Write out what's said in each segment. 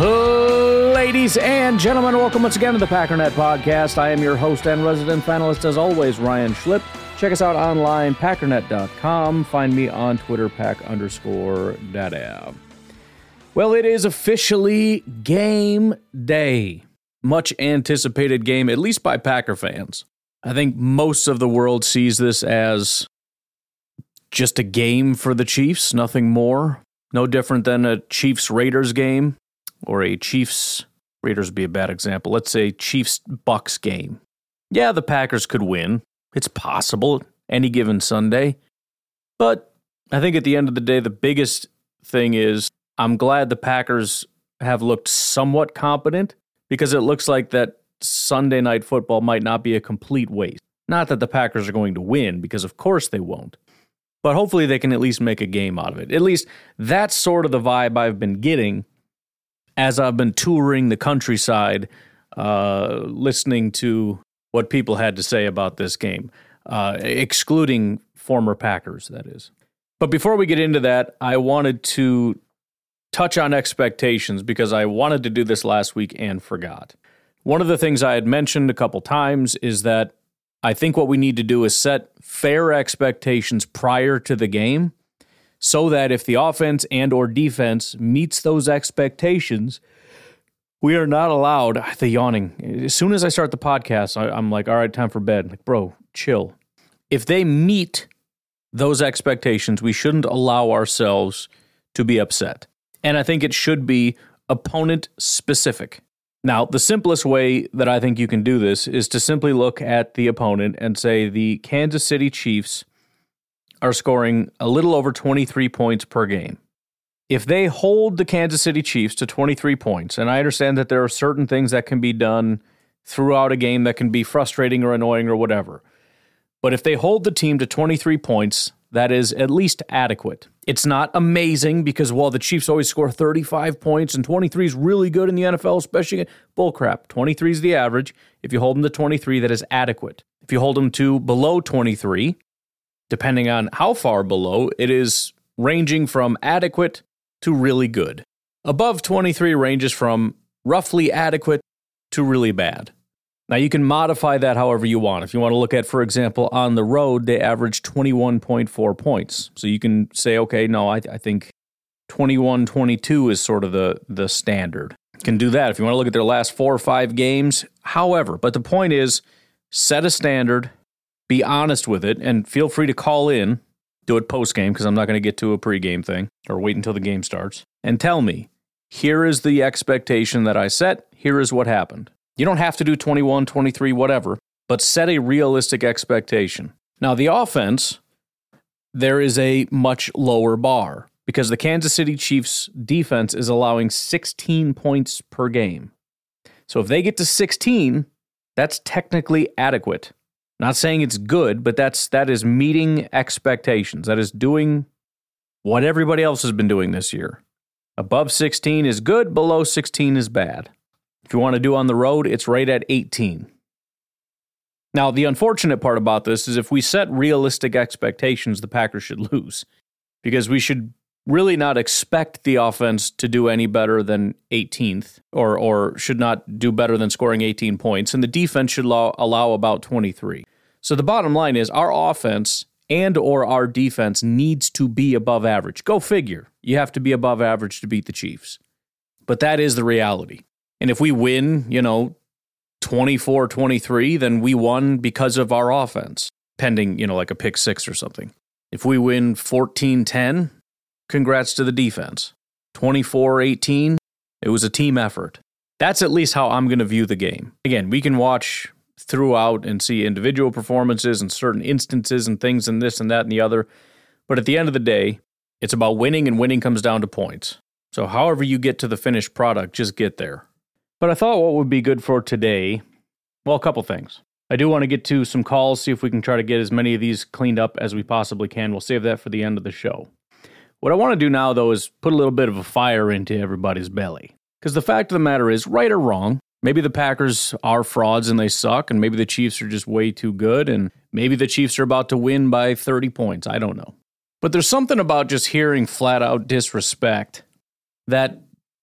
Ladies and gentlemen, welcome once again to the Packernet Podcast. I am your host and resident panelist, as always, Ryan Schlip. Check us out online, packernet.com. Find me on Twitter, pack underscore data. Well, it is officially game day. Much anticipated game, at least by Packer fans. I think most of the world sees this as just a game for the Chiefs, nothing more. No different than a Chiefs Raiders game or a Chiefs Raiders would be a bad example. Let's say Chiefs Bucks game. Yeah, the Packers could win. It's possible any given Sunday. But I think at the end of the day, the biggest thing is I'm glad the Packers have looked somewhat competent because it looks like that Sunday night football might not be a complete waste. Not that the Packers are going to win, because of course they won't. But hopefully they can at least make a game out of it. At least that's sort of the vibe I've been getting as I've been touring the countryside, uh, listening to what people had to say about this game, uh, excluding former Packers, that is. But before we get into that, I wanted to touch on expectations because I wanted to do this last week and forgot. One of the things I had mentioned a couple times is that I think what we need to do is set fair expectations prior to the game so that if the offense and or defense meets those expectations, we are not allowed the yawning. As soon as I start the podcast, I, am like, all right, time for bed. Like, bro, chill. If they meet those expectations, we shouldn't allow ourselves to be upset. And I think it should be opponent specific. Now, the simplest way that I think you can do this is to simply look at the opponent and say the Kansas City Chiefs are scoring a little over 23 points per game. If they hold the Kansas City Chiefs to 23 points, and I understand that there are certain things that can be done throughout a game that can be frustrating or annoying or whatever, but if they hold the team to 23 points, that is at least adequate. It's not amazing because while the Chiefs always score 35 points and 23 is really good in the NFL, especially bullcrap. 23 is the average. If you hold them to 23, that is adequate. If you hold them to below 23, Depending on how far below, it is ranging from adequate to really good. Above 23 ranges from roughly adequate to really bad. Now, you can modify that however you want. If you want to look at, for example, on the road, they average 21.4 points. So you can say, okay, no, I, I think 21 22 is sort of the, the standard. Can do that if you want to look at their last four or five games. However, but the point is set a standard, be honest with it, and feel free to call in. Do it post game because I'm not going to get to a pregame thing or wait until the game starts. And tell me, here is the expectation that I set. Here is what happened. You don't have to do 21, 23, whatever, but set a realistic expectation. Now, the offense, there is a much lower bar because the Kansas City Chiefs defense is allowing 16 points per game. So if they get to 16, that's technically adequate. Not saying it's good, but that's that is meeting expectations. That is doing what everybody else has been doing this year. Above 16 is good, below 16 is bad. If you want to do on the road, it's right at 18. Now, the unfortunate part about this is if we set realistic expectations, the Packers should lose because we should really not expect the offense to do any better than 18th or or should not do better than scoring 18 points and the defense should allow, allow about 23. So the bottom line is our offense and or our defense needs to be above average. Go figure. You have to be above average to beat the Chiefs. But that is the reality. And if we win, you know, 24-23, then we won because of our offense, pending, you know, like a pick 6 or something. If we win 14-10, congrats to the defense. 24 18, it was a team effort. That's at least how I'm going to view the game. Again, we can watch throughout and see individual performances and certain instances and things and this and that and the other. But at the end of the day, it's about winning, and winning comes down to points. So, however you get to the finished product, just get there. But I thought what would be good for today, well, a couple things. I do want to get to some calls, see if we can try to get as many of these cleaned up as we possibly can. We'll save that for the end of the show. What I want to do now, though, is put a little bit of a fire into everybody's belly. Because the fact of the matter is, right or wrong, maybe the Packers are frauds and they suck, and maybe the Chiefs are just way too good, and maybe the Chiefs are about to win by 30 points. I don't know. But there's something about just hearing flat out disrespect that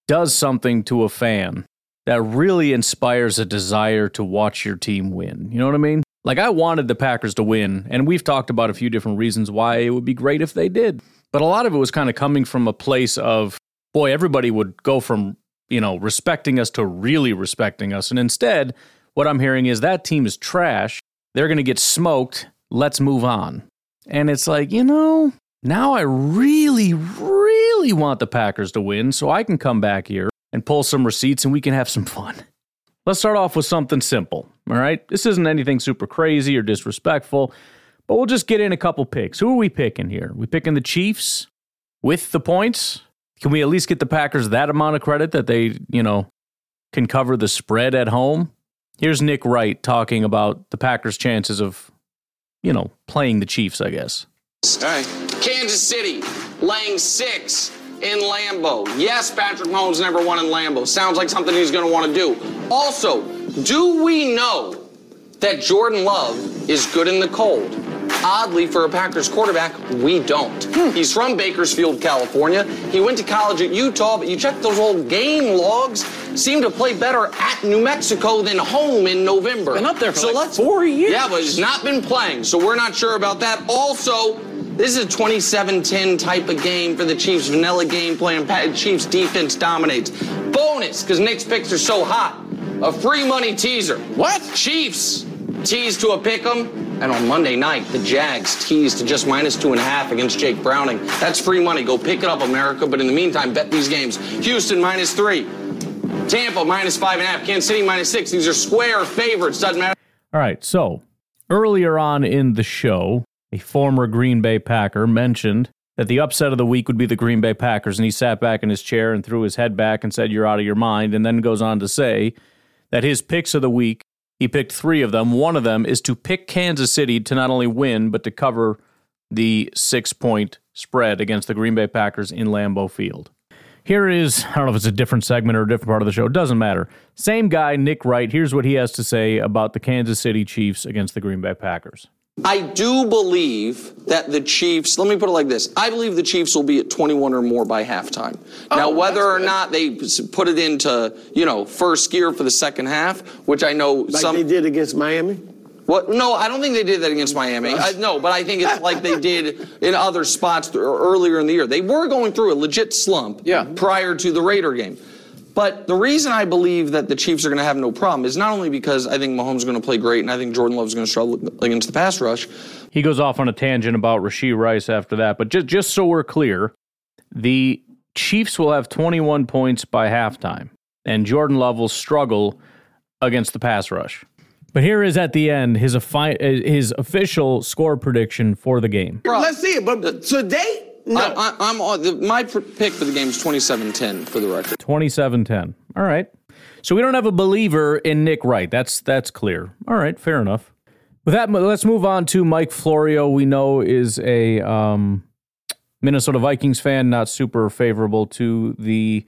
does something to a fan that really inspires a desire to watch your team win. You know what I mean? Like, I wanted the Packers to win, and we've talked about a few different reasons why it would be great if they did. But a lot of it was kind of coming from a place of, boy, everybody would go from, you know, respecting us to really respecting us. And instead, what I'm hearing is that team is trash. They're going to get smoked. Let's move on. And it's like, you know, now I really, really want the Packers to win so I can come back here and pull some receipts and we can have some fun. Let's start off with something simple. All right. This isn't anything super crazy or disrespectful. But we'll just get in a couple picks. Who are we picking here? We picking the Chiefs with the points? Can we at least get the Packers that amount of credit that they, you know, can cover the spread at home? Here's Nick Wright talking about the Packers' chances of, you know, playing the Chiefs, I guess. All right. Kansas City laying six in Lambeau. Yes, Patrick Mahomes never won in Lambeau. Sounds like something he's going to want to do. Also, do we know that Jordan Love is good in the cold? Oddly, for a Packers quarterback, we don't. Hmm. He's from Bakersfield, California. He went to college at Utah, but you check those old game logs, seem to play better at New Mexico than home in November. Been up there for so like let's, four years. Yeah, but he's not been playing, so we're not sure about that. Also, this is a 27-10 type of game for the Chiefs. Vanilla game plan. Chiefs defense dominates. Bonus, because Nick's picks are so hot. A free money teaser. What? Chiefs tease to a pick 'em. And on Monday night, the Jags teased to just minus two and a half against Jake Browning. That's free money. Go pick it up, America. But in the meantime, bet these games. Houston minus three. Tampa minus five and a half. Kansas City minus six. These are square favorites. Doesn't matter. All right. So earlier on in the show, a former Green Bay Packer mentioned that the upset of the week would be the Green Bay Packers. And he sat back in his chair and threw his head back and said, You're out of your mind. And then goes on to say that his picks of the week he picked three of them. One of them is to pick Kansas City to not only win, but to cover the six point spread against the Green Bay Packers in Lambeau Field. Here is, I don't know if it's a different segment or a different part of the show, it doesn't matter. Same guy, Nick Wright. Here's what he has to say about the Kansas City Chiefs against the Green Bay Packers. I do believe that the Chiefs, let me put it like this. I believe the Chiefs will be at 21 or more by halftime. Oh, now, whether or not they put it into, you know, first gear for the second half, which I know like some. they did against Miami? What? No, I don't think they did that against Miami. I, no, but I think it's like they did in other spots earlier in the year. They were going through a legit slump yeah. prior to the Raider game. But the reason I believe that the Chiefs are going to have no problem is not only because I think Mahomes is going to play great and I think Jordan Love is going to struggle against the pass rush. He goes off on a tangent about Rashee Rice after that, but just just so we're clear, the Chiefs will have 21 points by halftime, and Jordan Love will struggle against the pass rush. But here is at the end his uh, uh, his official score prediction for the game. Let's see it. But today, no. I, am on the, my pick for the game is 27-10 for the record. 27-10. All right. So we don't have a believer in Nick Wright. That's that's clear. All right, fair enough. With that, let's move on to Mike Florio. We know is a um, Minnesota Vikings fan, not super favorable to the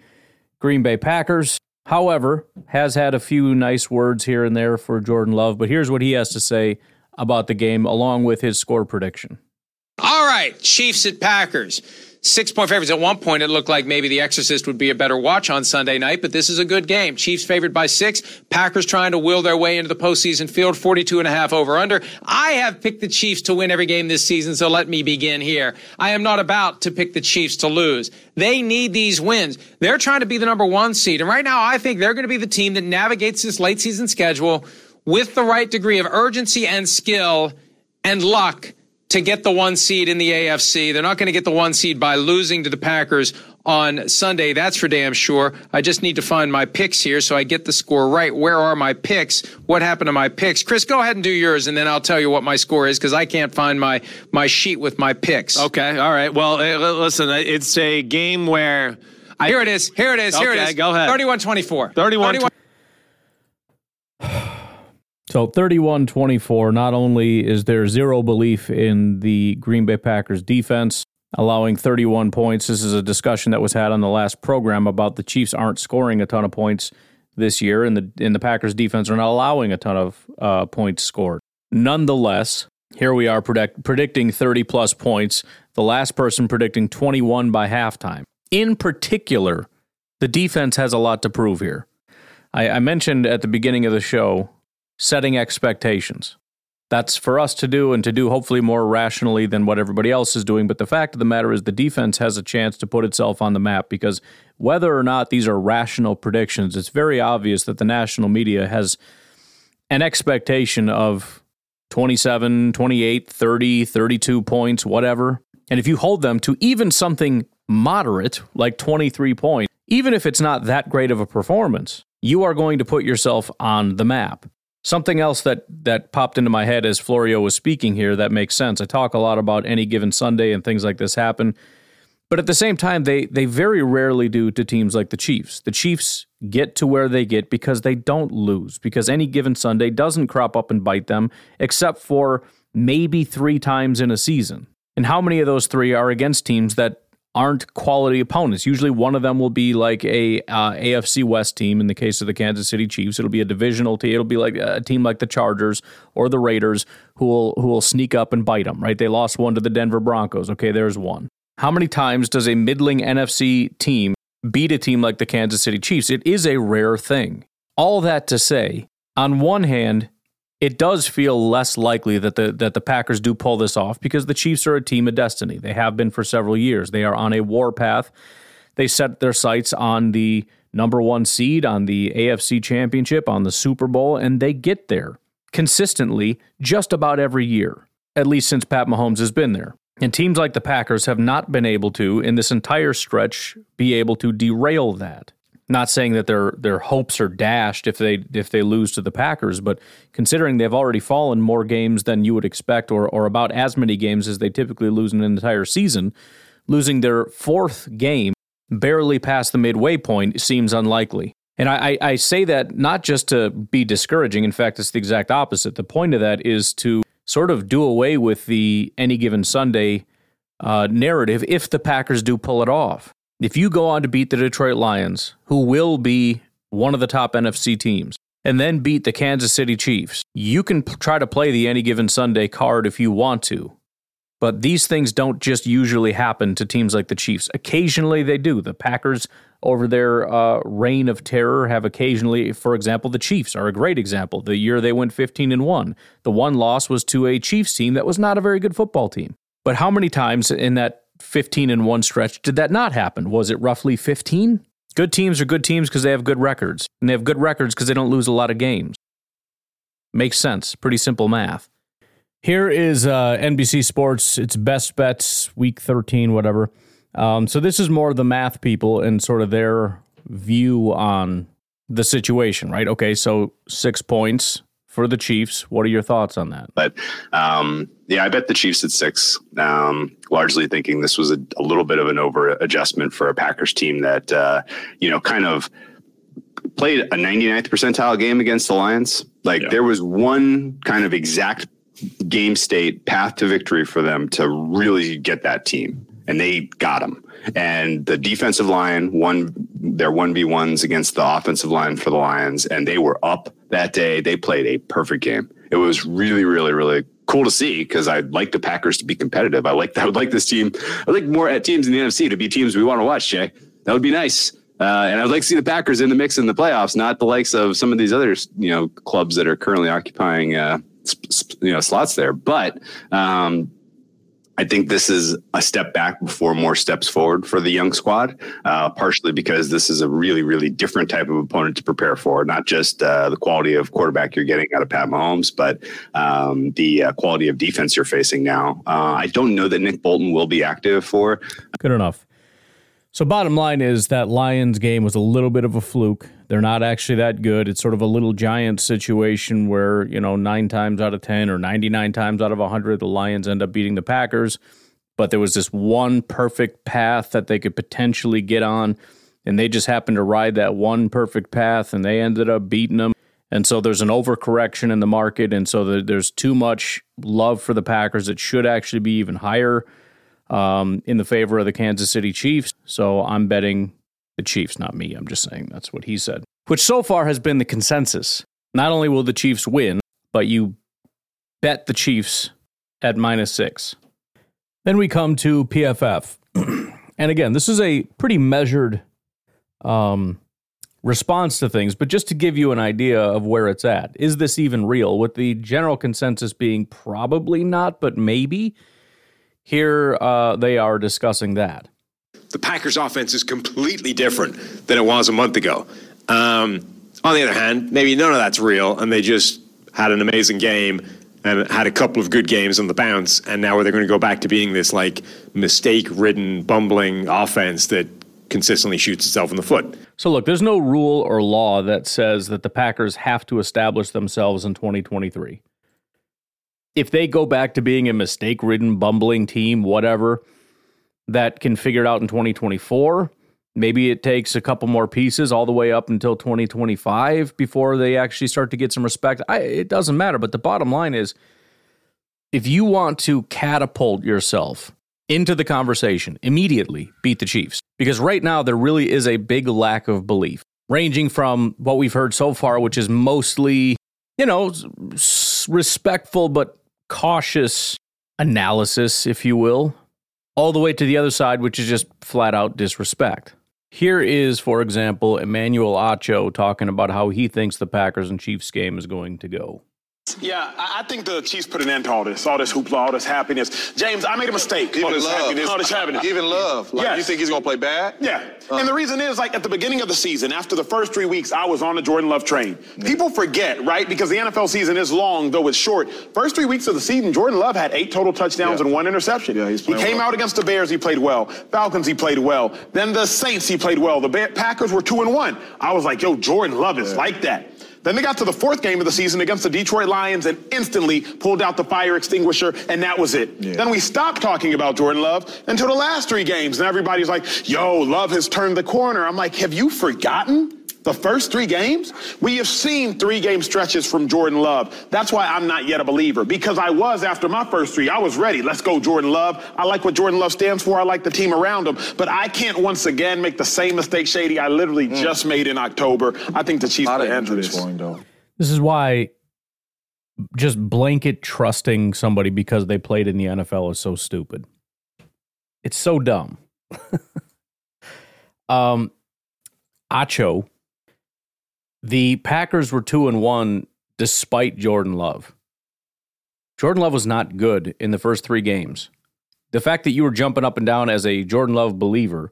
Green Bay Packers. However, has had a few nice words here and there for Jordan Love. But here's what he has to say about the game, along with his score prediction. All right, Chiefs at Packers. six point favorites. At one point, it looked like maybe The Exorcist would be a better watch on Sunday night, but this is a good game. Chiefs favored by six. Packers trying to will their way into the postseason field, 42 and a half over under. I have picked the Chiefs to win every game this season, so let me begin here. I am not about to pick the Chiefs to lose. They need these wins. They're trying to be the number one seed. And right now, I think they're going to be the team that navigates this late season schedule with the right degree of urgency and skill and luck to get the one seed in the AFC. They're not going to get the one seed by losing to the Packers on Sunday. That's for damn sure. I just need to find my picks here so I get the score right. Where are my picks? What happened to my picks? Chris, go ahead and do yours, and then I'll tell you what my score is because I can't find my my sheet with my picks. Okay, all right. Well, uh, listen, it's a game where. I, here it is. Here it is. Here it is. Go ahead. 31 24. 31 So 31 24, not only is there zero belief in the Green Bay Packers defense, allowing 31 points. This is a discussion that was had on the last program about the Chiefs aren't scoring a ton of points this year, and the, and the Packers defense are not allowing a ton of uh, points scored. Nonetheless, here we are predict, predicting 30 plus points, the last person predicting 21 by halftime. In particular, the defense has a lot to prove here. I, I mentioned at the beginning of the show setting expectations. That's for us to do and to do hopefully more rationally than what everybody else is doing. But the fact of the matter is, the defense has a chance to put itself on the map because whether or not these are rational predictions, it's very obvious that the national media has an expectation of 27, 28, 30, 32 points, whatever. And if you hold them to even something moderate, like 23 points, even if it's not that great of a performance, you are going to put yourself on the map. Something else that that popped into my head as Florio was speaking here that makes sense. I talk a lot about any given Sunday and things like this happen. But at the same time, they they very rarely do to teams like the Chiefs. The Chiefs get to where they get because they don't lose, because any given Sunday doesn't crop up and bite them, except for maybe three times in a season. And how many of those three are against teams that aren't quality opponents. Usually, one of them will be like a uh, AFC West team. In the case of the Kansas City Chiefs, it'll be a divisional team. It'll be like a team like the Chargers or the Raiders who will who will sneak up and bite them. Right? They lost one to the Denver Broncos. Okay, there's one. How many times does a middling NFC team beat a team like the Kansas City Chiefs? It is a rare thing. All that to say, on one hand, it does feel less likely that the that the Packers do pull this off because the Chiefs are a team of destiny. They have been for several years. They are on a warpath. They set their sights on the number 1 seed on the AFC Championship, on the Super Bowl and they get there consistently just about every year, at least since Pat Mahomes has been there. And teams like the Packers have not been able to in this entire stretch be able to derail that. Not saying that their their hopes are dashed if they if they lose to the Packers, but considering they've already fallen more games than you would expect, or or about as many games as they typically lose in an entire season, losing their fourth game barely past the midway point seems unlikely. And I, I, say that not just to be discouraging. In fact, it's the exact opposite. The point of that is to sort of do away with the any given Sunday uh, narrative if the Packers do pull it off. If you go on to beat the Detroit Lions, who will be one of the top NFC teams, and then beat the Kansas City Chiefs, you can p- try to play the any given Sunday card if you want to. But these things don't just usually happen to teams like the Chiefs. Occasionally they do. The Packers, over their uh, reign of terror, have occasionally, for example, the Chiefs are a great example. The year they went 15 and 1, the one loss was to a Chiefs team that was not a very good football team. But how many times in that 15 in one stretch. Did that not happen? Was it roughly 15? Good teams are good teams because they have good records, and they have good records because they don't lose a lot of games. Makes sense. Pretty simple math. Here is uh, NBC Sports. It's best bets week 13, whatever. Um, so this is more the math people and sort of their view on the situation, right? Okay, so six points for the Chiefs. What are your thoughts on that? But um, yeah, I bet the Chiefs at six. Um, largely thinking this was a, a, little bit of an over adjustment for a Packers team that uh, you know kind of played a 99th percentile game against the Lions. Like yeah. there was one kind of exact game state path to victory for them to really get that team, and they got them. And the defensive line won their 1v1s against the offensive line for the Lions, and they were up that day. They played a perfect game. It was really, really, really cool to see because I'd like the Packers to be competitive. I like I would like this team. I like more at teams in the NFC to be teams we want to watch. Jay, that would be nice. Uh, and I'd like to see the Packers in the mix in the playoffs, not the likes of some of these other you know clubs that are currently occupying uh, you know slots there. But um, I think this is a step back before more steps forward for the young squad, uh, partially because this is a really, really different type of opponent to prepare for. Not just uh, the quality of quarterback you're getting out of Pat Mahomes, but um, the uh, quality of defense you're facing now. Uh, I don't know that Nick Bolton will be active for. Good enough. So, bottom line is that Lions game was a little bit of a fluke. They're not actually that good. It's sort of a little giant situation where, you know, nine times out of 10 or 99 times out of 100, the Lions end up beating the Packers. But there was this one perfect path that they could potentially get on, and they just happened to ride that one perfect path, and they ended up beating them. And so there's an overcorrection in the market, and so there's too much love for the Packers. It should actually be even higher um, in the favor of the Kansas City Chiefs. So I'm betting the Chiefs, not me. I'm just saying that's what he said, which so far has been the consensus. Not only will the Chiefs win, but you bet the Chiefs at minus six. Then we come to PFF. and again, this is a pretty measured um, response to things, but just to give you an idea of where it's at. Is this even real? With the general consensus being probably not, but maybe. Here uh, they are discussing that. The Packers' offense is completely different than it was a month ago. Um, on the other hand, maybe none of that's real, and they just had an amazing game and had a couple of good games on the bounce, and now they're going to go back to being this like mistake-ridden, bumbling offense that consistently shoots itself in the foot. So look, there's no rule or law that says that the Packers have to establish themselves in 2023 if they go back to being a mistake ridden, bumbling team, whatever, that can figure it out in 2024, maybe it takes a couple more pieces all the way up until 2025 before they actually start to get some respect. I, it doesn't matter. But the bottom line is if you want to catapult yourself into the conversation, immediately beat the Chiefs. Because right now, there really is a big lack of belief, ranging from what we've heard so far, which is mostly, you know, respectful but cautious analysis, if you will, all the way to the other side, which is just flat out disrespect. Here is, for example, Emmanuel Acho talking about how he thinks the Packers and Chiefs game is going to go. Yeah, I think the Chiefs put an end to all this, all this hoopla, all this happiness. James, I made a mistake. Even all this love. happiness, all this happiness. Even love. Like, yes. you think he's going to play bad? Yeah. Uh. And the reason is, like, at the beginning of the season, after the first three weeks, I was on the Jordan Love train. Yeah. People forget, right? Because the NFL season is long, though it's short. First three weeks of the season, Jordan Love had eight total touchdowns yeah. and one interception. Yeah, he's He came well. out against the Bears, he played well. Falcons, he played well. Then the Saints, he played well. The Packers were two and one. I was like, yo, Jordan Love is yeah. like that. Then they got to the fourth game of the season against the Detroit Lions and instantly pulled out the fire extinguisher, and that was it. Yeah. Then we stopped talking about Jordan Love until the last three games, and everybody's like, yo, Love has turned the corner. I'm like, have you forgotten? The first three games, we have seen three game stretches from Jordan Love. That's why I'm not yet a believer because I was after my first three. I was ready. Let's go, Jordan Love. I like what Jordan Love stands for. I like the team around him. But I can't once again make the same mistake, Shady, I literally mm. just made in October. I think the Chiefs put end to this. This is why just blanket trusting somebody because they played in the NFL is so stupid. It's so dumb. um, Acho the Packers were two and one despite Jordan Love. Jordan Love was not good in the first three games. The fact that you were jumping up and down as a Jordan Love believer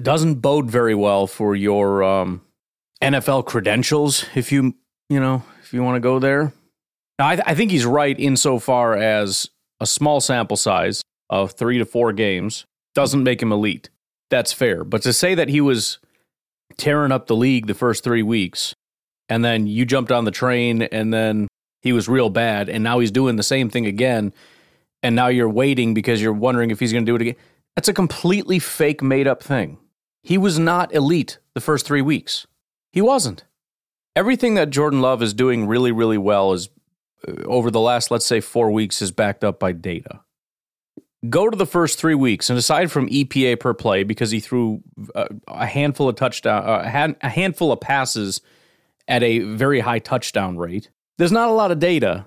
doesn't bode very well for your um, NFL credentials. If you you know if you want to go there, now, I, th- I think he's right insofar as a small sample size of three to four games doesn't make him elite. That's fair, but to say that he was tearing up the league the first three weeks, and then you jumped on the train, and then he was real bad, and now he's doing the same thing again, and now you're waiting because you're wondering if he's going to do it again. That's a completely fake, made up thing. He was not elite the first three weeks. He wasn't. Everything that Jordan Love is doing really, really well is uh, over the last, let's say, four weeks is backed up by data go to the first three weeks, and aside from EPA per play, because he threw a, a handful of touchdown, uh, a handful of passes at a very high touchdown rate, there's not a lot of data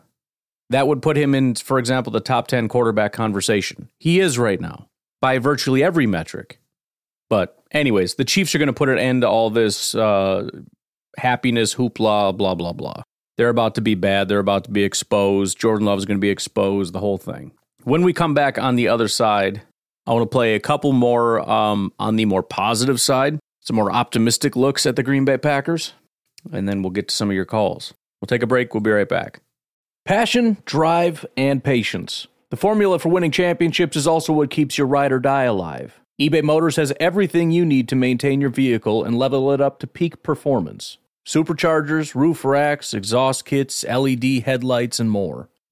that would put him in, for example, the top 10 quarterback conversation. He is right now by virtually every metric. But, anyways, the Chiefs are going to put an end to all this uh, happiness, hoopla, blah, blah, blah. They're about to be bad. They're about to be exposed. Jordan Love is going to be exposed, the whole thing. When we come back on the other side, I want to play a couple more um, on the more positive side, some more optimistic looks at the Green Bay Packers, and then we'll get to some of your calls. We'll take a break. We'll be right back. Passion, drive, and patience. The formula for winning championships is also what keeps your ride or die alive. eBay Motors has everything you need to maintain your vehicle and level it up to peak performance superchargers, roof racks, exhaust kits, LED headlights, and more.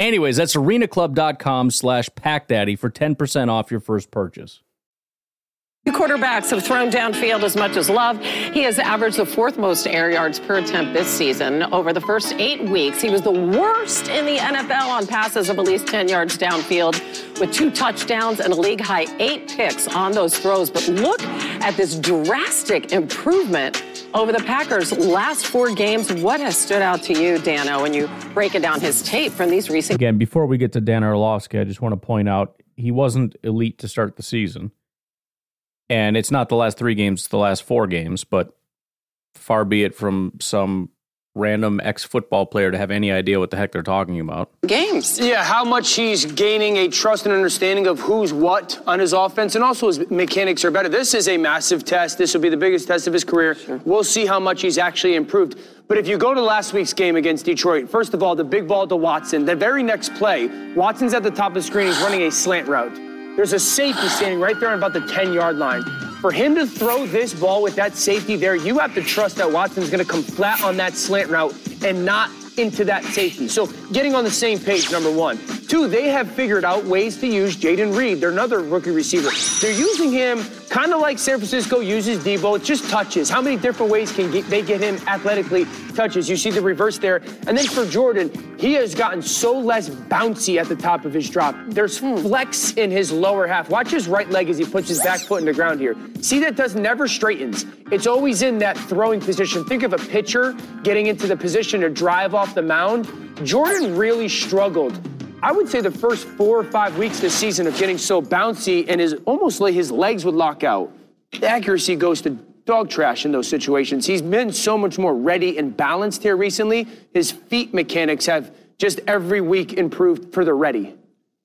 Anyways, that's arenaclub.com slash packdaddy for 10% off your first purchase. Two quarterbacks have thrown downfield as much as Love. He has averaged the fourth most air yards per attempt this season. Over the first eight weeks, he was the worst in the NFL on passes of at least 10 yards downfield, with two touchdowns and a league high eight picks on those throws. But look at this drastic improvement over the Packers' last four games. What has stood out to you, Dano, when you break it down his tape from these recent Again, before we get to Dan Orlovsky, I just want to point out he wasn't elite to start the season. And it's not the last three games, the last four games, but far be it from some random ex football player to have any idea what the heck they're talking about. games? Yeah, how much he's gaining a trust and understanding of who's what on his offense, and also his mechanics are better. This is a massive test. This will be the biggest test of his career. We'll see how much he's actually improved. But if you go to last week's game against Detroit, first of all, the big ball to Watson. The very next play, Watson's at the top of the screen. He's running a slant route. There's a safety standing right there on about the 10 yard line. For him to throw this ball with that safety there, you have to trust that Watson's going to come flat on that slant route and not into that safety. So getting on the same page, number one. Two, they have figured out ways to use Jayden Reed, They're another rookie receiver. They're using him kind of like San Francisco uses Deebo. It's just touches. How many different ways can get, they get him athletically touches? You see the reverse there. And then for Jordan, he has gotten so less bouncy at the top of his drop. There's hmm. flex in his lower half. Watch his right leg as he puts his back foot in the ground here. See that does never straightens. It's always in that throwing position. Think of a pitcher getting into the position to drive off the mound. Jordan really struggled I would say the first four or five weeks this season of getting so bouncy and his almost like his legs would lock out. The accuracy goes to dog trash in those situations. He's been so much more ready and balanced here recently. His feet mechanics have just every week improved for the ready.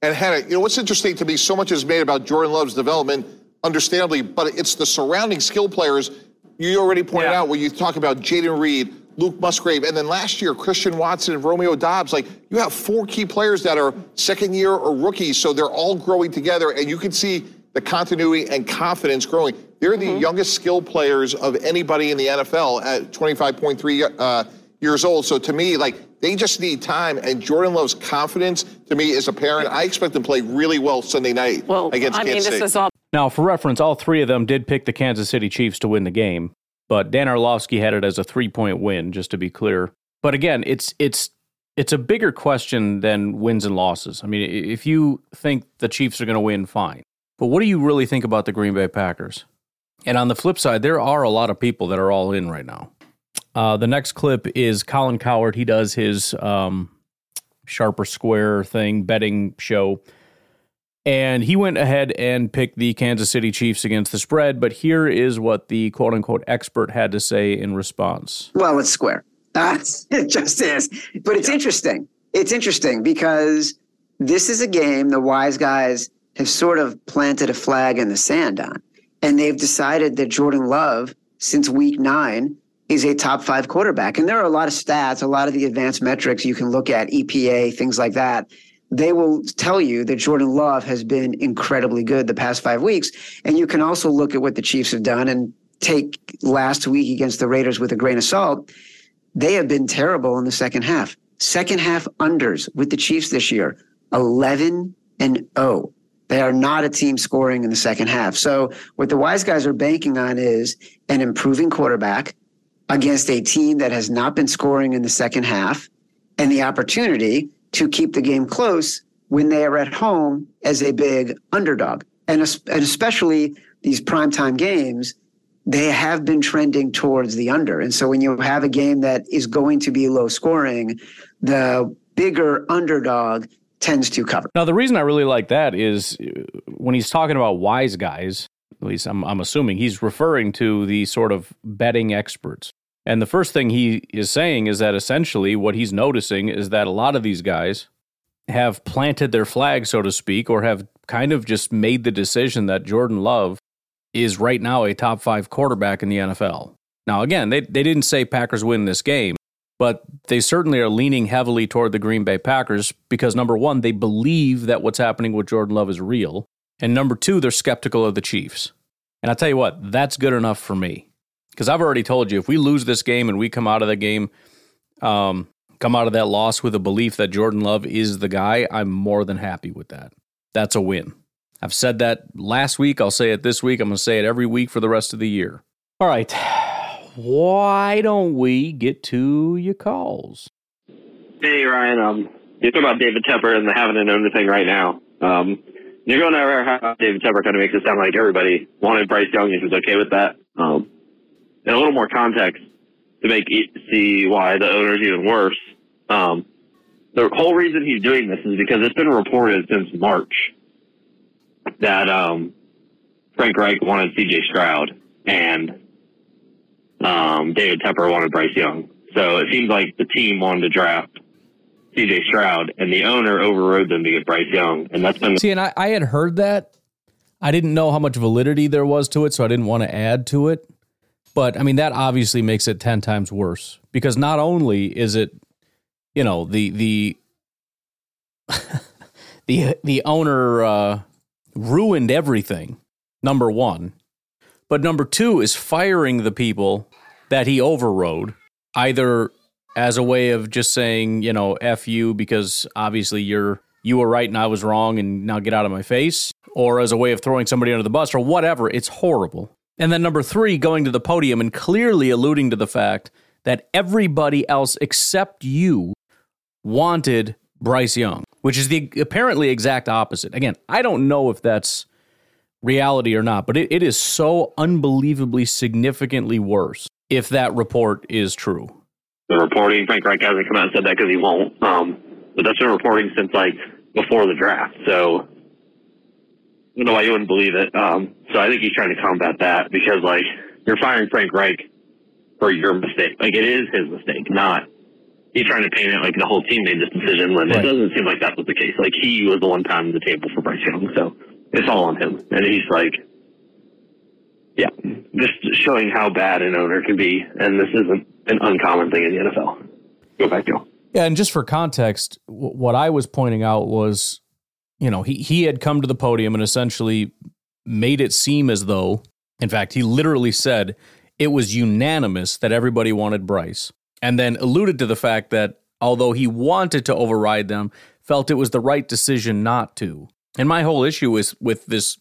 And Hannah, you know what's interesting to me? So much is made about Jordan Love's development, understandably, but it's the surrounding skill players. You already pointed Yeah. out when you talk about Jayden Reed, Luke Musgrave, and then last year Christian Watson and Romeo Doubs. Like you have four key players that are second year or rookies, so they're all growing together, and you can see the continuity and confidence growing. They're the mm-hmm. youngest skill players of anybody in the NFL at 25.3 uh, years old. So to me, like they just need time. And Jordan Love's confidence, to me, as a parent, I expect them to play really well Sunday night well, against I Kansas mean, this State. Is all- now, for reference, all three of them did pick the Kansas City Chiefs to win the game, but Dan Orlovsky had it as a three-point win, just to be clear. But again, it's it's it's a bigger question than wins and losses. I mean, if you think the Chiefs are going to win, fine. But what do you really think about the Green Bay Packers? And on the flip side, there are a lot of people that are all in right now. Uh, the next clip is Colin Cowherd. He does his um, sharper square thing betting show. And he went ahead and picked the Kansas City Chiefs against the spread. But here is what the quote unquote expert had to say in response. Well, it's square. Uh, it just is. But it's yeah. interesting. It's interesting because this is a game the wise guys have sort of planted a flag in the sand on. And they've decided that Jordan Love, since week nine, is a top five quarterback. And there are a lot of stats, a lot of the advanced metrics you can look at, EPA, things like that. They will tell you that Jordan Love has been incredibly good the past five weeks. And you can also look at what the Chiefs have done and take last week against the Raiders with a grain of salt. They have been terrible in the second half. Second half unders with the Chiefs this year, 11 and 0. They are not a team scoring in the second half. So what the wise guys are banking on is an improving quarterback against a team that has not been scoring in the second half and the opportunity to keep the game close when they are at home as a big underdog. And, and especially these primetime games, they have been trending towards the under. And so when you have a game that is going to be low scoring, the bigger underdog tends to cover. Now, the reason I really like that is uh, when he's talking about wise guys, at least I'm, I'm assuming he's referring to the sort of betting experts. And the first thing he is saying is that essentially what he's noticing is that a lot of these guys have planted their flag, so to speak, or have kind of just made the decision that Jordan Love is right now a top five quarterback in the NFL. Now, again, they, they didn't say Packers win this game, but they certainly are leaning heavily toward the Green Bay Packers because number one, they believe that what's happening with Jordan Love is real. And number two, they're skeptical of the Chiefs. And I'll tell you what, that's good enough for me. Because I've already told you, if we lose this game and we come out of the game, um, come out of that loss with a belief that Jordan Love is the guy, I'm more than happy with that. That's a win. I've said that last week. I'll say it this week. I'm going to say it every week for the rest of the year. All right why don't we get to your calls? Hey, Ryan. Um, you're talking about David Tepper and the having an owner thing right now. Um, you're going how David Tepper kind of makes it sound like everybody wanted Bryce Young and was okay with that. Um, and a little more context to make it see why the owner's even worse. Um, the whole reason he's doing this is because it's been reported since March that um, Frank Reich wanted C.J. Stroud, and um, David Tepper wanted Bryce Young. So it seems like the team wanted to draft CJ Stroud, and the owner overrode them to get Bryce Young, and that's been. See, and I, I had heard that. I didn't know how much validity there was to it, so I didn't want to add to it. But I mean, that obviously makes it ten times worse because not only is it, you know, the the the the owner uh, ruined everything. Number one, but number two is firing the people that he overrode, either as a way of just saying, you know, F you because obviously you're you were right and I was wrong and now get out of my face, or as a way of throwing somebody under the bus or whatever. It's horrible. And then number three, going to the podium and clearly alluding to the fact that everybody else except you wanted Bryce Young, which is the apparently exact opposite. Again, I don't know if that's reality or not, but it, it is so unbelievably significantly worse if that report is true. The reporting, Frank Reich hasn't come out and said that because he won't. Um, but that's been reporting since like before the draft. So I don't know why you wouldn't believe it. Um, so I think he's trying to combat that because like you're firing Frank Reich for your mistake. Like it is his mistake, not he's trying to paint it like the whole team made this decision when right. it doesn't seem like that was the case. Like he was the one pounding the table for Bryce Young. So it's all on him. And he's like, yeah, just showing how bad an owner can be. And this isn't an uncommon thing in the NFL. Go back, Joe. Yeah, and just for context, what I was pointing out was, you know, he he had come to the podium and essentially made it seem as though, in fact, he literally said it was unanimous that everybody wanted Bryce, and then alluded to the fact that although he wanted to override them, felt it was the right decision not to. And my whole issue is with this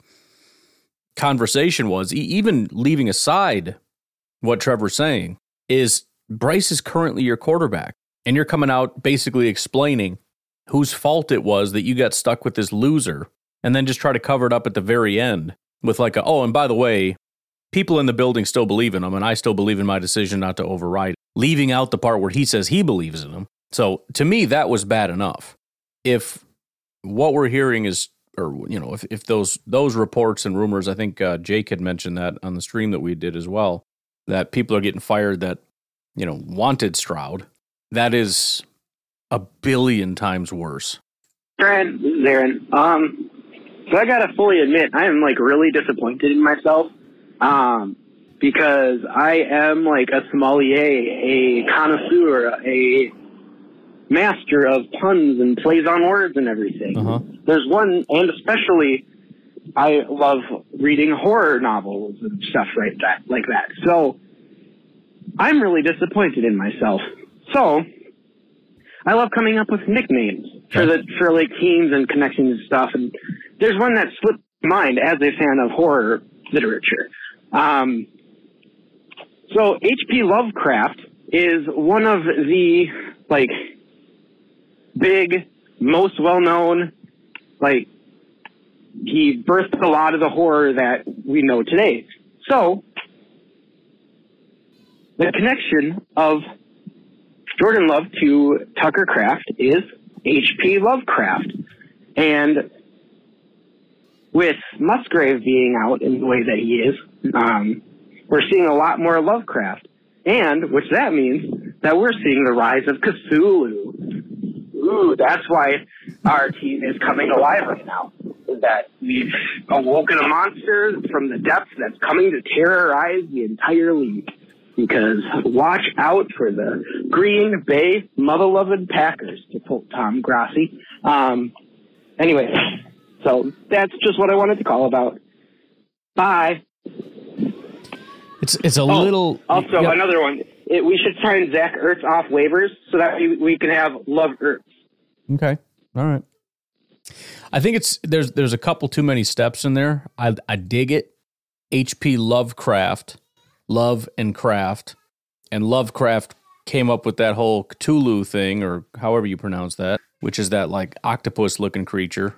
conversation was even leaving aside what Trevor's saying is Bryce is currently your quarterback and you're coming out basically explaining whose fault it was that you got stuck with this loser and then just try to cover it up at the very end with like a, oh and by the way people in the building still believe in him and I still believe in my decision not to override leaving out the part where he says he believes in him. So to me that was bad enough. If what we're hearing is or you know if, if those those reports and rumors i think uh, jake had mentioned that on the stream that we did as well that people are getting fired that you know wanted stroud. That is a billion times worse Aaron, Aaron, um, so I gotta fully admit, I am like really disappointed in myself, um, because I am like a sommelier, a connoisseur, a master of puns and plays on words and everything. Uh-huh. There's one, and especially, I love reading horror novels and stuff like that, like that. So, I'm really disappointed in myself. So, I love coming up with nicknames for the for like teams and connections and stuff. And there's one that slipped mind as a fan of horror literature. Um, so H.P. Lovecraft is one of the like big, most well known, like he birthed a lot of the horror that we know today. So the connection of Jordan Love to Tucker Kraft is H.P. Lovecraft. And with Musgrave being out in the way that he is, um, we're seeing a lot more Lovecraft. And, which that means that we're seeing the rise of Cthulhu. Ooh, that's why our team is coming alive right now. That we've awoken a monster from the depths that's coming to terrorize the entire league because watch out for the Green Bay mother loving Packers to quote Tom Grassi. Um, anyway, so that's just what I wanted to call about. Bye. It's it's a Oh, little Also, yeah. another one. It, we should sign Zach Ertz off waivers so that we, we can have Love Ertz. Okay. All right. I think it's there's there's a couple too many steps in there. I I dig it. HP Lovecraft, Love and Craft, and Lovecraft came up with that whole Cthulhu thing, or however you pronounce that, which is that like octopus looking creature.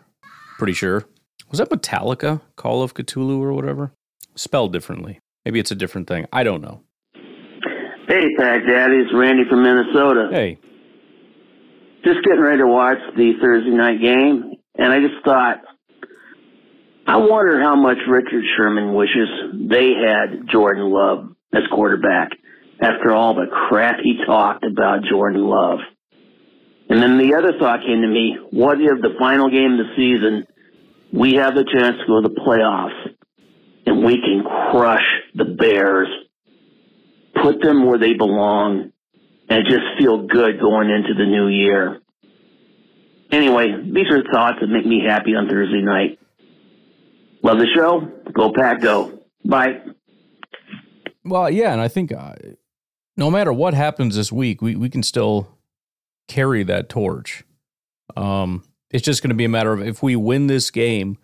Pretty sure. Was that Metallica? Call of Cthulhu or whatever? Spelled differently. Maybe it's a different thing. I don't know. Hey, Pack Daddy, it's Randy from Minnesota. Hey. Just getting ready to watch the Thursday night game, and I just thought, I wonder how much Richard Sherman wishes they had Jordan Love as quarterback after all the crap he talked about Jordan Love. And then the other thought came to me, what if the final game of the season, we have the chance to go to the playoffs and we can crush the Bears, put them where they belong, and just feel good going into the new year. Anyway, these are thoughts that make me happy on Thursday night. Love the show. Go Pack, go. Bye. Well, yeah, and I think uh, no matter what happens this week, we, we can still carry that torch. Um, it's just going to be a matter of if we win this game,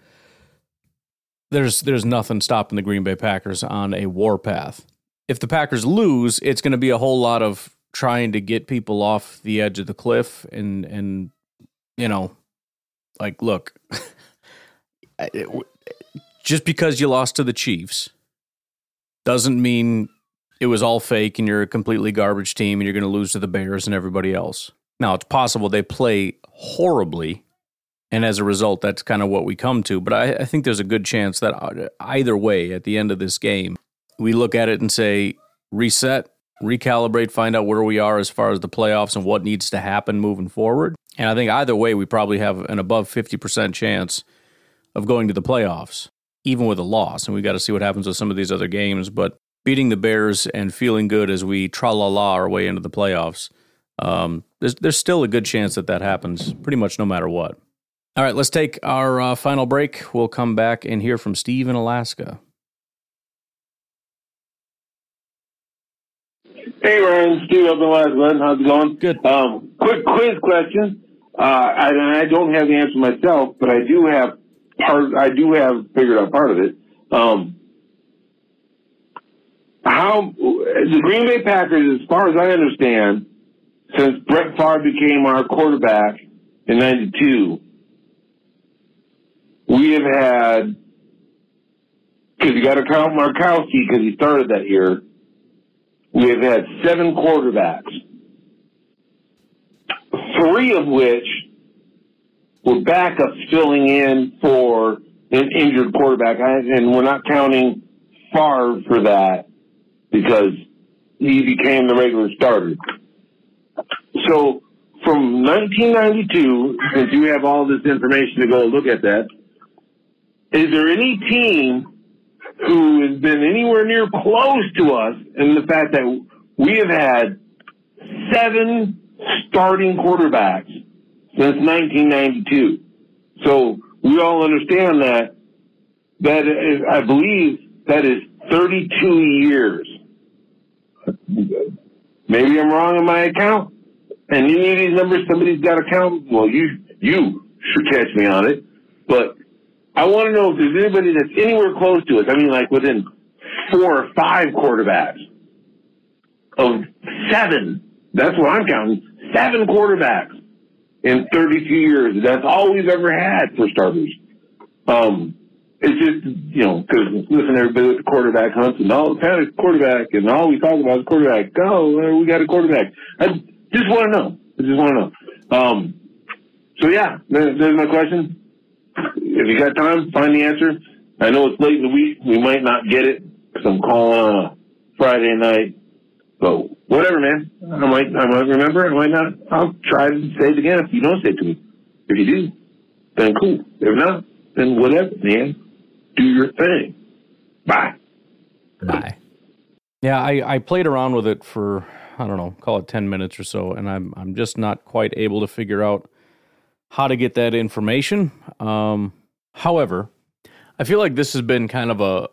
there's there's nothing stopping the Green Bay Packers on a warpath. If the Packers lose, it's going to be a whole lot of trying to get people off the edge of the cliff and and you know, like look, just because you lost to the Chiefs doesn't mean it was all fake and you're a completely garbage team and you're going to lose to the Bears and everybody else. Now, it's possible they play horribly, and as a result, that's kind of what we come to. But I, I think there's a good chance that uh, either way, at the end of this game, we look at it and say, reset, recalibrate, find out where we are as far as the playoffs and what needs to happen moving forward. And I think either way, we probably have an above 50% chance of going to the playoffs, even with a loss. And we've got to see what happens with some of these other games. But beating the Bears and feeling good as we tra la la our way into the playoffs, um, there's there's still a good chance that that happens, pretty much no matter what. All right, let's take our uh, final break. We'll come back and hear from Steve in Alaska. Hey Ryan, Steve up in Westwood. How's it going? Good. Um, quick quiz question. Uh, I, and I don't have the answer myself, but I do have part. I do have figured out part of it. Um, how the Green Bay Packers, as far as I understand, since Brett Favre became our quarterback in '92, we have had because you got to count Majkowski because he started that year. We have had seven quarterbacks, three of which were backups filling in for an injured quarterback, and we're not counting Favre for that because he became the regular starter. So from 1992, since you have all this information to go look at that, is there any team who has been anywhere near close to us in the fact that we have had seven starting quarterbacks since 1992? So we all understand that that is, I believe that is 32 years. Maybe I'm wrong in my account. And any of these numbers somebody's got to count. Well, you you should catch me on it. But I want to know if there's anybody that's anywhere close to us. I mean, like within four or five quarterbacks of seven. That's what I'm counting. Seven quarterbacks in 32 years. That's all we've ever had for starters. Um, it's just, you know, because listen, everybody with the quarterback hunts and all the kind of quarterback and all we talk about is quarterback. Oh, we got a quarterback. I just want to know. I just want to know. Um, so yeah, there's, my question. If you got time, find the answer. I know it's late in the week. We might not get it because I'm calling on a Friday night. But whatever, man. I might, I might remember. I might not. I'll try to say it again if you don't say it to me. If you do, then cool. If not, then whatever, man. Do your thing. Bye. Bye. Yeah, I, I played around with it for I don't know, call it ten minutes or so, and I'm I'm just not quite able to figure out how to get that information. Um, however, I feel like this has been kind of a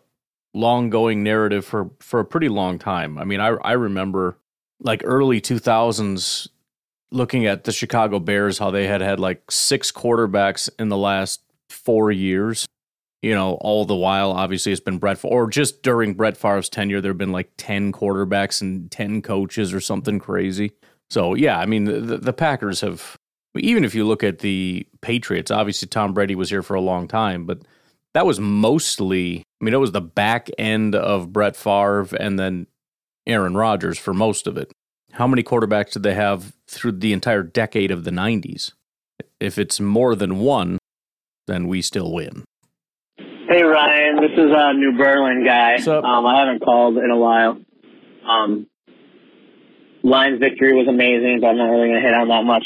long going narrative for for a pretty long time. I mean, I I remember like early 2000s looking at the Chicago Bears how they had had like six quarterbacks in the last 4 years. You know, all the while obviously it's been Brett Favre, or just during Brett Favre's tenure there've been like 10 quarterbacks and 10 coaches or something crazy. So, yeah, I mean, the, the Packers have even if you look at the Patriots, obviously Tom Brady was here for a long time, but that was mostly, I mean, it was the back end of Brett Favre and then Aaron Rodgers for most of it. How many quarterbacks did they have through the entire decade of the 90s? If it's more than one, then we still win. Hey Ryan, this is a New Berlin guy. Um, I haven't called in a while. Um, Lions victory was amazing, but I'm not really going to hit on that much,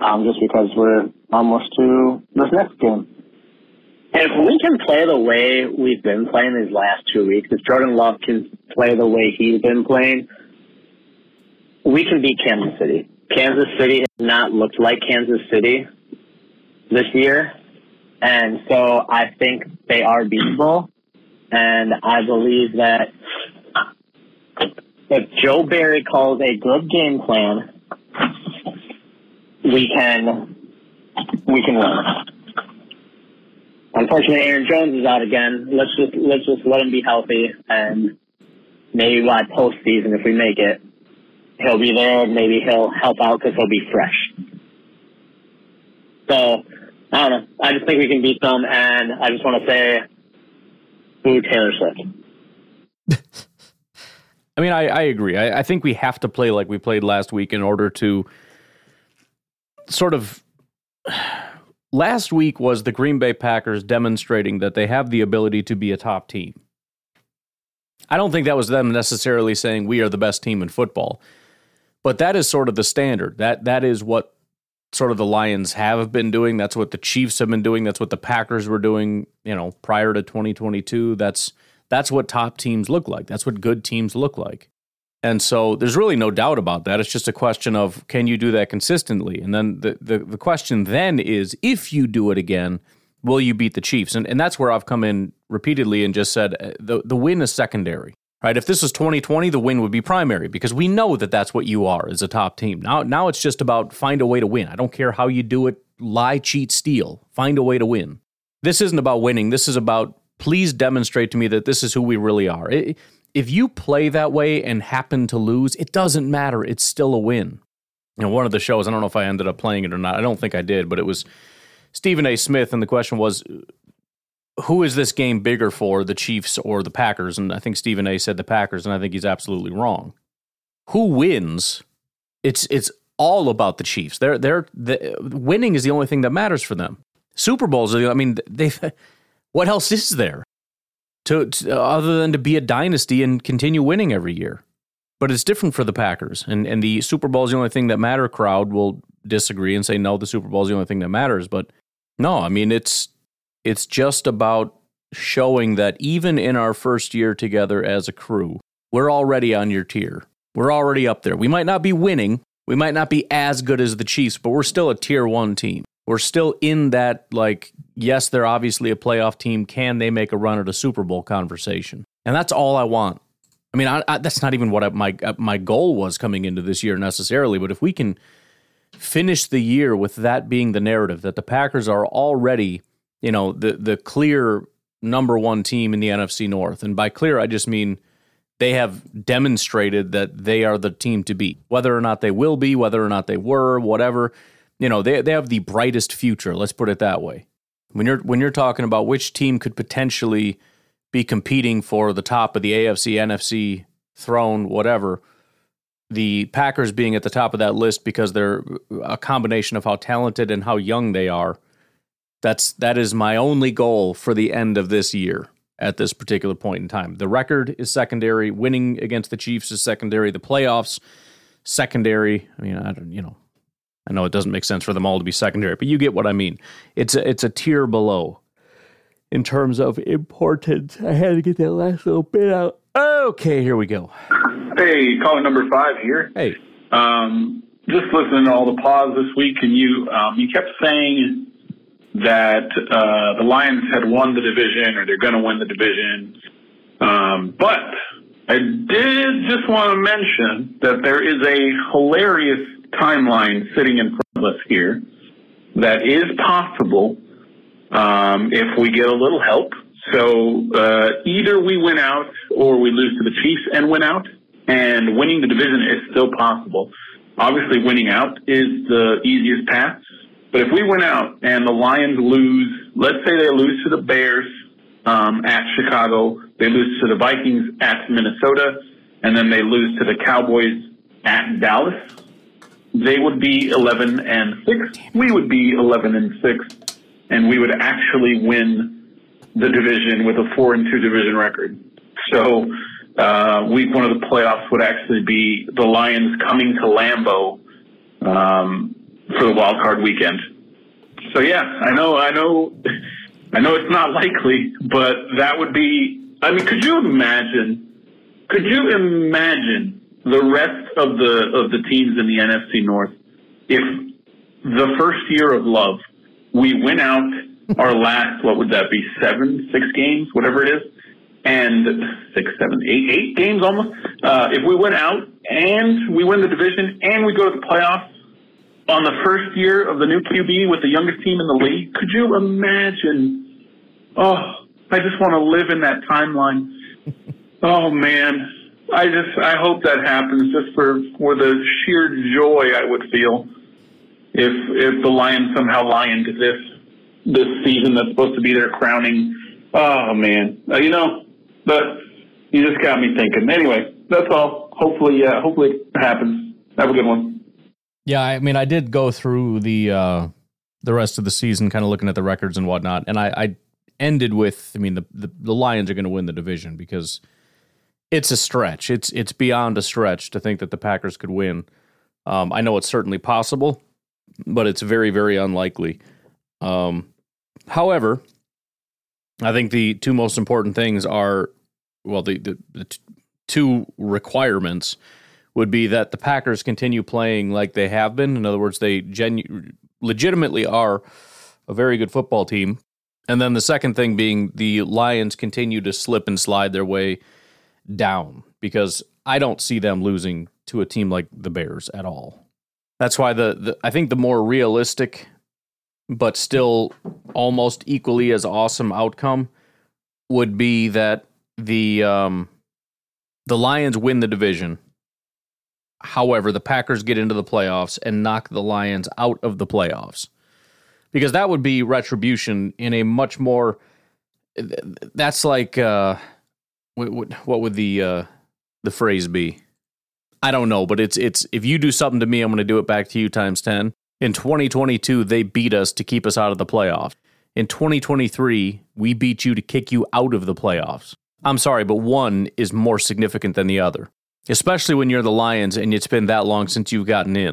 um, just because we're almost to this next game. If we can play the way we've been playing these last two weeks, if Jordan Love can play the way he's been playing, we can beat Kansas City. Kansas City has not looked like Kansas City this year, and so I think they are beatable. And I believe that if Joe Barry calls a good game plan, we can we can win. Unfortunately, Aaron Jones is out again. Let's just let's just let him be healthy, and maybe by postseason, if we make it, he'll be there. Maybe he'll help out because he'll be fresh. So I don't know. I just think we can beat them, and I just want to say, boo Taylor Swift. I mean, I, I agree. I, I think we have to play like we played last week in order to sort of. Last week was the Green Bay Packers demonstrating that they have the ability to be a top team. I don't think that was them necessarily saying we are the best team in football, but that is sort of the standard. That that is what sort of the Lions have been doing. That's what the Chiefs have been doing. That's what the Packers were doing, you know, prior to 2022. That's that's what top teams look like. That's what good teams look like. And so there's really no doubt about that. It's just a question of can you do that consistently? And then the, the, the question then is if you do it again, will you beat the Chiefs? And, and that's where I've come in repeatedly and just said uh, the, the win is secondary. Right? If this was 2020, the win would be primary because we know that that's what you are as a top team. Now, now it's just about find a way to win. I don't care how you do it, lie, cheat, steal. Find a way to win. This isn't about winning. This is about please demonstrate to me that this is who we really are. It, if you play that way and happen to lose, it doesn't matter. It's still a win. You one of the shows, I don't know if I ended up playing it or not. I don't think I did, but it was Stephen A. Smith, and the question was, who is this game bigger for, the Chiefs or the Packers? And I think Stephen A. said the Packers, and I think he's absolutely wrong. Who wins? It's it's all about the Chiefs. They're they're the, winning is the only thing that matters for them. Super Bowls I mean, they. What else is there? To, to, uh, other than to be a dynasty and continue winning every year. But it's different for the Packers, and and the Super Bowl is the only thing that matter. Crowd will disagree and say no, the Super Bowl is the only thing that matters. But no, I mean it's it's just about showing that even in our first year together as a crew, we're already on your tier. We're already up there. We might not be winning, we might not be as good as the Chiefs, but we're still a tier one team we're still in that like yes they're obviously a playoff team. Can they make a run at a super bowl conversation? And that's all i want. I mean I, I, that's not even what I, my uh, my goal was coming into this year necessarily but if we can finish the year with that being the narrative that the packers are already you know the the clear number one team in the nfc north. And by clear i just mean they have demonstrated that they are the team to beat. Whether or not they will be whether or not they were whatever you know, they they have the brightest future. Let's put it that way. When you're when you're talking about which team could potentially be competing for the top of the AFC, NFC throne, whatever, the Packers being at the top of that list because they're a combination of how talented and how young they are. That's that is my only goal for the end of this year at this particular point in time. The record is secondary. Winning against the Chiefs is secondary. The playoffs secondary. I mean, I don't, you know, I know it doesn't make sense for them all to be secondary, but you get what I mean. It's a, it's a tier below in terms of importance. I had to get that last little bit out. Okay, here we go. Hey, caller number five here. Hey. Um, just listening to all the pause this week, and you um, you kept saying that uh, the Lions had won the division or they're going to win the division. Um, but I did just want to mention that there is a hilarious timeline sitting in front of us here that is possible um, if we get a little help. So uh, either we win out or we lose to the Chiefs and win out, and winning the division is still possible. Obviously, winning out is the easiest path. But if we win out and the Lions lose, let's say they lose to the Bears um, at Chicago, they lose to the Vikings at Minnesota, and then they lose to the Cowboys at Dallas they would be 11 and 6. We would be 11 and 6. And we would actually win the division with a 4 and 2 division record. So, uh, week one of the playoffs would actually be the Lions coming to Lambeau, um, for the wild card weekend. So yeah, I know, I know, I know it's not likely, but that would be, I mean, could you imagine, could you imagine the rest of the of the teams in the NFC North, if the first year of love, we went out our last what would that be seven, six games, whatever it is, and six, seven, eight, eight games almost. Uh, if we went out and we win the division and we go to the playoffs on the first year of the new QB with the youngest team in the league, could you imagine? Oh, I just want to live in that timeline. Oh man, I just I hope that happens just for for the sheer joy I would feel if if the Lions somehow lion to this this season that's supposed to be their crowning. Oh man, uh, you know, but you just got me thinking. Anyway, that's all. Hopefully, uh, hopefully it happens. Have a good one. Yeah, I mean, I did go through the uh, the rest of the season, kind of looking at the records and whatnot, and I, I ended with, I mean, the the, the Lions are going to win the division because it's a stretch. It's it's beyond a stretch to think that the Packers could win. Um, I know it's certainly possible, but it's very very unlikely. Um, however, I think the two most important things are well the the, the t- two requirements would be that the Packers continue playing like they have been. In other words, they genu- legitimately are a very good football team. And then the second thing being the Lions continue to slip and slide their way down because I don't see them losing to a team like the Bears at all. That's why the, the I think the more realistic but still almost equally as awesome outcome would be that the um, the Lions win the division. However, the Packers get into the playoffs and knock the Lions out of the playoffs. Because that would be retribution in a much more that's like uh, what, what would the uh, the phrase be? I don't know, but it's it's if you do something to me, I'm going to do it back to you times 10. In 2022, they beat us to keep us out of the playoffs. In 2023, we beat you to kick you out of the playoffs. I'm sorry, but one is more significant than the other, especially when you're the Lions and it's been that long since you've gotten in.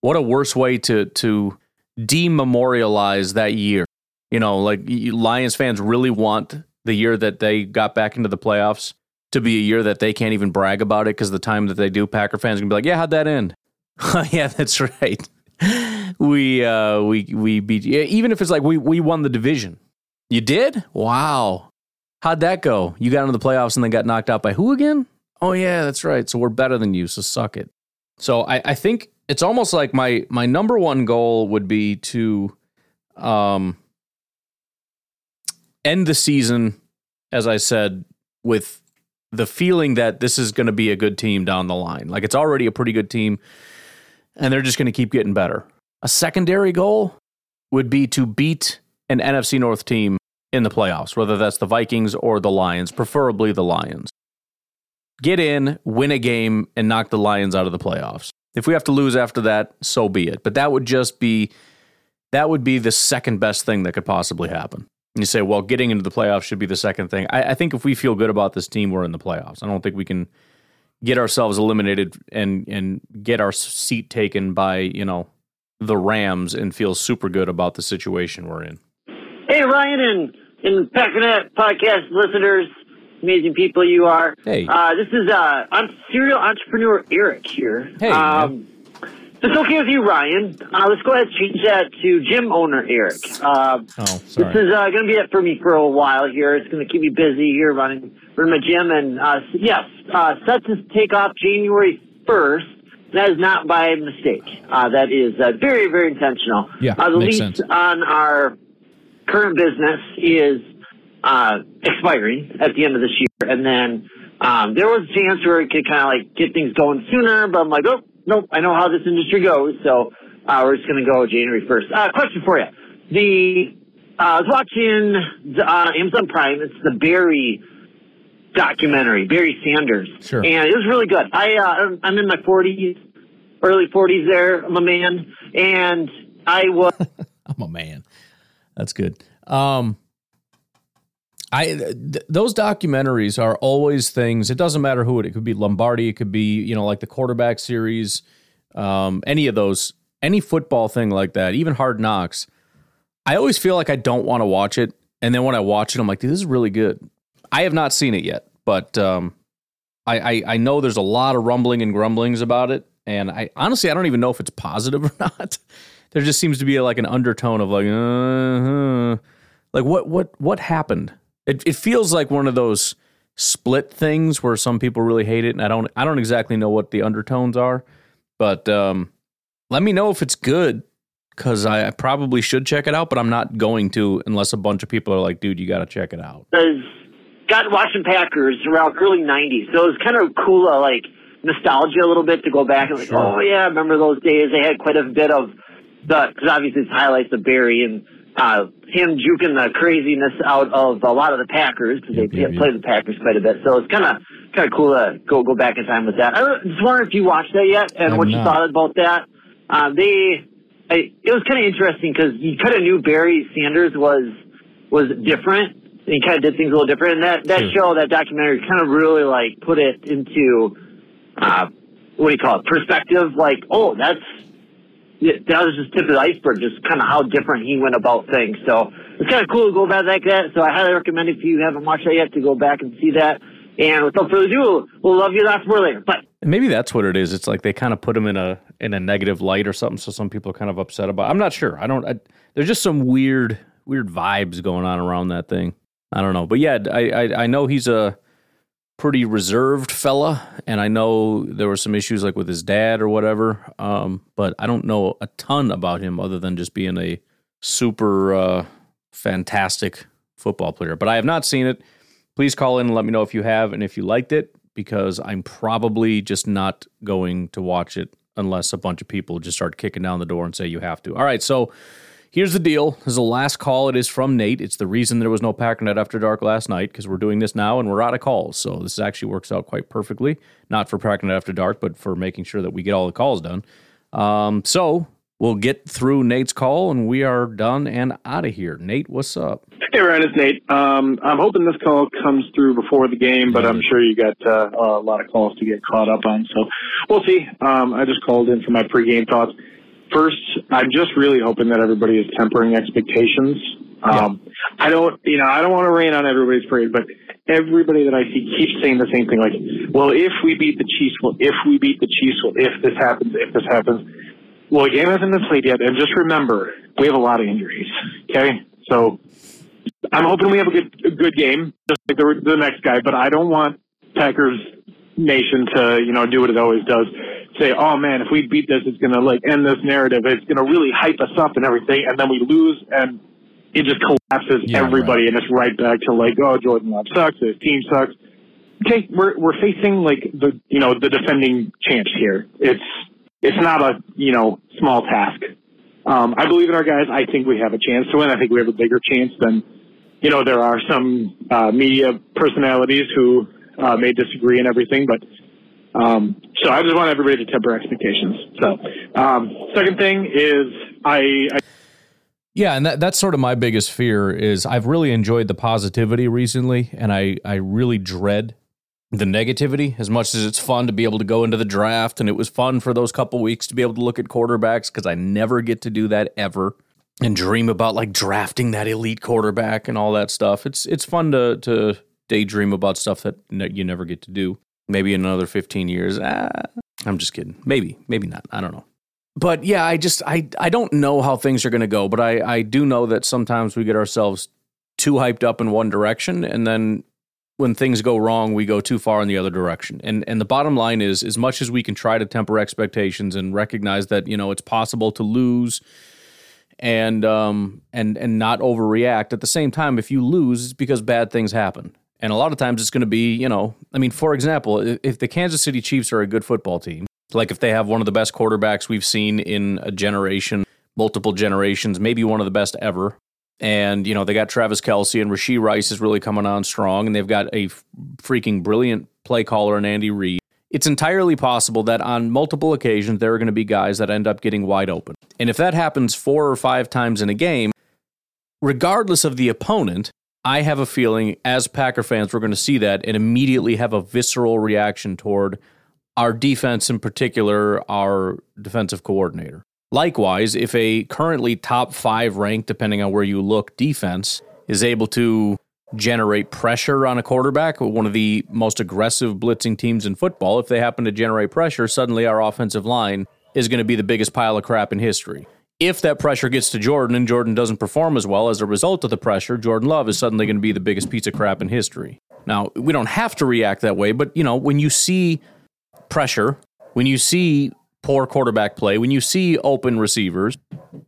What a worse way to to dememorialize that year. You know, like Lions fans really want the year that they got back into the playoffs to be a year that they can't even brag about it because the time that they do, Packer fans are gonna be like, "Yeah, how'd that end?" yeah, that's right. we uh, we we beat. Even if it's like we we won the division. You did? Wow. How'd that go? You got into the playoffs and then got knocked out by who again? Oh yeah, that's right. So we're better than you. So suck it. So I, I think it's almost like my my number one goal would be to um end the season, as I said, with the feeling that this is going to be a good team down the line. Like it's already a pretty good team, and they're just going to keep getting better. A secondary goal would be to beat an NFC North team in the playoffs, whether that's the Vikings or the Lions, preferably the Lions. Get in, win a game, and knock the Lions out of the playoffs. If we have to lose after that, so be it. But that would just be that would be the second best thing that could possibly happen. And you say, well, getting into the playoffs should be the second thing. I, I think if we feel good about this team, we're in the playoffs. I don't think we can get ourselves eliminated and and get our seat taken by you know the Rams and feel super good about the situation we're in. Hey, Ryan and, and Packernet podcast listeners, amazing people you are. Hey. Uh, this is uh, I'm serial entrepreneur Eric here. Hey. Um, it's okay with you, Ryan, uh, let's go ahead and change that to gym owner Eric. Uh, oh, This is uh, going to be it for me for a while here. It's going to keep me busy here running, running my gym. And uh, yes, uh, set to take off January 1st. That is not by mistake. Uh, that is uh, very, very intentional. Yeah, uh, the makes lease sense. on our current business is uh, expiring at the end of this year, and then um, there was a chance where it could kind of like get things going sooner. But I'm like, oh, nope, I know how this industry goes, so uh, we're just going to go January 1st. Uh, question for you: The uh, I was watching the, uh, Amazon Prime. It's the Barry documentary, Barry Sanders, Sure. and it was really good. I uh, I'm in my 40s, early 40s. There, I'm a man, and I was. I'm a man. That's good. Um, I th- those documentaries are always things. It doesn't matter who it. It could be Lombardi. It could be you know like the quarterback series. Um, any of those, any football thing like that, even Hard Knocks. I always feel like I don't want to watch it, and then when I watch it, I'm like, this is really good. I have not seen it yet, but um, I, I I know there's a lot of rumbling and grumblings about it, and I honestly I don't even know if it's positive or not. there just seems to be like an undertone of like, uh, like what what what happened? It it feels like one of those split things where some people really hate it, and I don't I don't exactly know what the undertones are, but um, let me know if it's good because I, I probably should check it out, but I'm not going to unless a bunch of people are like, dude, you got to check it out. got watching Packers around early '90s, so it was kind of cool, uh, like nostalgia a little bit to go back and like, oh yeah, I remember those days. They had quite a bit of the because obviously it's highlights of Barry and uh, him juking the craziness out of a lot of the Packers because they yep, play the Packers quite a bit. So it's kind of kind of cool to go go back in time with that. I just wondering if you watched that yet and I'm what you not. thought about that. Uh, they, I, it was kind of interesting because you kind of knew Barry Sanders was was different. And he kind of did things a little different. And that, that show, that documentary kind of really like put it into, uh, what do you call it? Perspective. Like, oh, that's, that was just tip of the iceberg, just kind of how different he went about things. So it's kind of cool to go back like that. So I highly recommend if you haven't watched that yet to go back and see that. And without further ado, we'll love you lots more later. But Maybe that's what it is. It's like they kind of put him in a in a negative light or something, so some people are kind of upset about. It. I'm not sure. I don't. I, there's just some weird weird vibes going on around that thing. I don't know, but yeah, I I, I know he's a pretty reserved fella, and I know there were some issues like with his dad or whatever. Um, but I don't know a ton about him other than just being a super uh, fantastic football player. But I have not seen it. Please call in and let me know if you have and if you liked it, because I'm probably just not going to watch it unless a bunch of people just start kicking down the door and say you have to. All right, so here's the deal. This is the last call. It is from Nate. It's the reason there was no Packernet After Dark last night because we're doing this now and we're out of calls. So this actually works out quite perfectly. Not for Packernet After Dark, but for making sure that we get all the calls done. Um, so we'll get through Nate's call and we are done and out of here. Nate, what's up? Hey, Ryan, it's Nate. Um, I'm hoping this call comes through before the game, but I'm sure you got uh, a lot of calls to get caught up on. So we'll see. Um, I just called in for my pregame thoughts. First, I'm just really hoping that everybody is tempering expectations. Um, I don't, you know, I don't want to rain on everybody's parade, but everybody that I see keeps saying the same thing. Like, well, if we beat the Chiefs, well, if we beat the Chiefs, well, if this happens, if this happens. Well, the game hasn't been played yet, and just remember, we have a lot of injuries. Okay, so I'm hoping we have a good a good game, just like the, the next guy. But I don't want Packers Nation to you know do what it always does, say, oh man, if we beat this, it's gonna like end this narrative. It's gonna really hype us up and everything, and then we lose, and it just collapses Yeah, everybody, and it's right back to like, oh, Jordan Love sucks, his team sucks. Okay, we're we're facing like the you know the defending champs here. It's it's not a you know small task. Um, I believe in our guys. I think we have a chance to win. I think we have a bigger chance than you know there are some uh, media personalities who uh, may disagree and everything, but um, so I just want everybody to temper expectations. So um, second thing is I, I Yeah, and that, that's sort of my biggest fear is I've really enjoyed the positivity recently, and I, I really dread the negativity as much as it's fun to be able to go into the draft and it was fun for those couple weeks to be able to look at quarterbacks because I never get to do that ever and dream about like drafting that elite quarterback and all that stuff. It's it's fun to to daydream about stuff that you never get to do. Maybe in another 15 years. Ah, I'm just kidding. Maybe, maybe not. I don't know. But yeah, I just I I don't know how things are going to go, but I I do know that sometimes we get ourselves too hyped up in one direction and then when things go wrong, we go too far in the other direction. And and the bottom line is as much as we can try to temper expectations and recognize that, you know, it's possible to lose and um and and not overreact at the same time if you lose it's because bad things happen. And a lot of times it's going to be, you know, I mean, for example, if, the Kansas City Chiefs are a good football team, like if they have one of the best quarterbacks we've seen in a generation, multiple generations, maybe one of the best ever. And, you know, they got Travis Kelce and Rashee Rice is really coming on strong. And they've got a freaking brilliant play caller in Andy Reid. It's entirely possible that on multiple occasions there are going to be guys that end up getting wide open. And if that happens four or five times in a game, regardless of the opponent, I have a feeling as Packer fans, we're going to see that and immediately have a visceral reaction toward our defense, in particular, our defensive coordinator. Likewise, if a currently top five ranked, depending on where you look, defense is able to generate pressure on a quarterback, one of the most aggressive blitzing teams in football, if they happen to generate pressure, suddenly our offensive line is going to be the biggest pile of crap in history. If that pressure gets to Jordan and Jordan doesn't perform as well as a result of the pressure, Jordan Love is suddenly going to be the biggest piece of crap in history. Now, we don't have to react that way, but you know, when you see pressure, when you see poor quarterback play, when you see open receivers,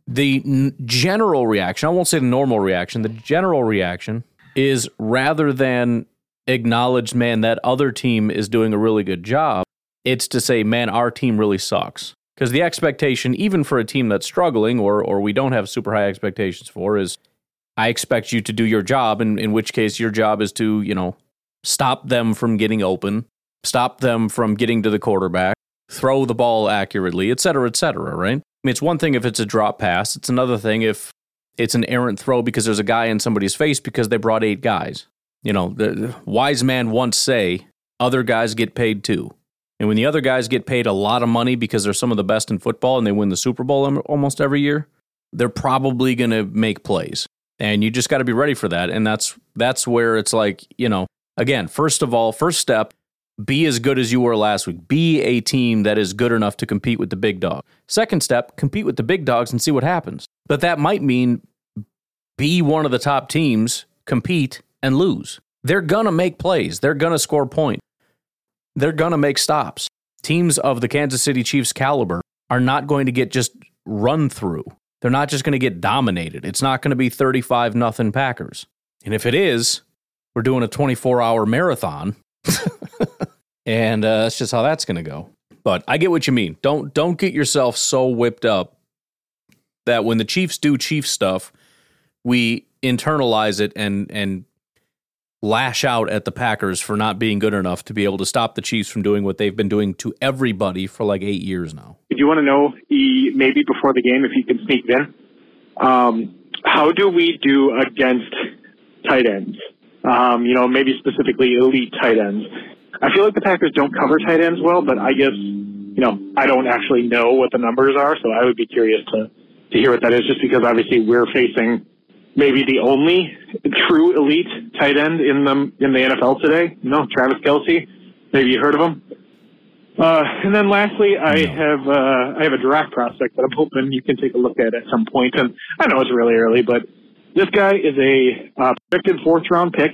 the n- general reaction, I won't say the normal reaction, the general reaction is rather than acknowledge, man, that other team is doing a really good job, it's to say, man, our team really sucks. Because the expectation, even for a team that's struggling or or we don't have super high expectations for, is I expect you to do your job, and in which case your job is to, you know, stop them from getting open, stop them from getting to the quarterback, throw the ball accurately, et cetera, et cetera, right? I mean, it's one thing if it's a drop pass, it's another thing if it's an errant throw because there's a guy in somebody's face because they brought eight guys. You know, the, the wise man once say, other guys get paid too. And when the other guys get paid a lot of money because they're some of the best in football and they win the Super Bowl almost every year, they're probably going to make plays. And you just got to be ready for that. And that's that's where it's like, you know, Again, first of all, first step, be as good as you were last week. Be a team that is good enough to compete with the big dog. Second step, compete with the big dogs and see what happens. But that might mean be one of the top teams, compete and lose. They're going to make plays. They're going to score points. They're going to make stops. Teams of the Kansas City Chiefs caliber are not going to get just run through. They're not just going to get dominated. It's not going to be 35 nothing Packers. And if it is, we're doing a 24 hour marathon. and uh, that's just how that's going to go. But I get what you mean. Don't don't get yourself so whipped up that when the Chiefs do Chief stuff, we internalize it and and lash out at the Packers for not being good enough to be able to stop the Chiefs from doing what they've been doing to everybody for like eight years now. If you want to know, maybe before the game, if you can sneak in, um, how do we do against tight ends? Um, you know, maybe specifically elite tight ends. I feel like the Packers don't cover tight ends well, but I guess you know I don't actually know what the numbers are, so I would be curious to to hear what that is, just because obviously we're facing maybe the only true elite tight end in the in the NFL today. No, Travis Kelce. Maybe you heard of him. Uh, and then lastly, I have uh, I have a draft prospect that I'm hoping you can take a look at at some point. And I know it's really early, but this guy is a uh, projected fourth round pick.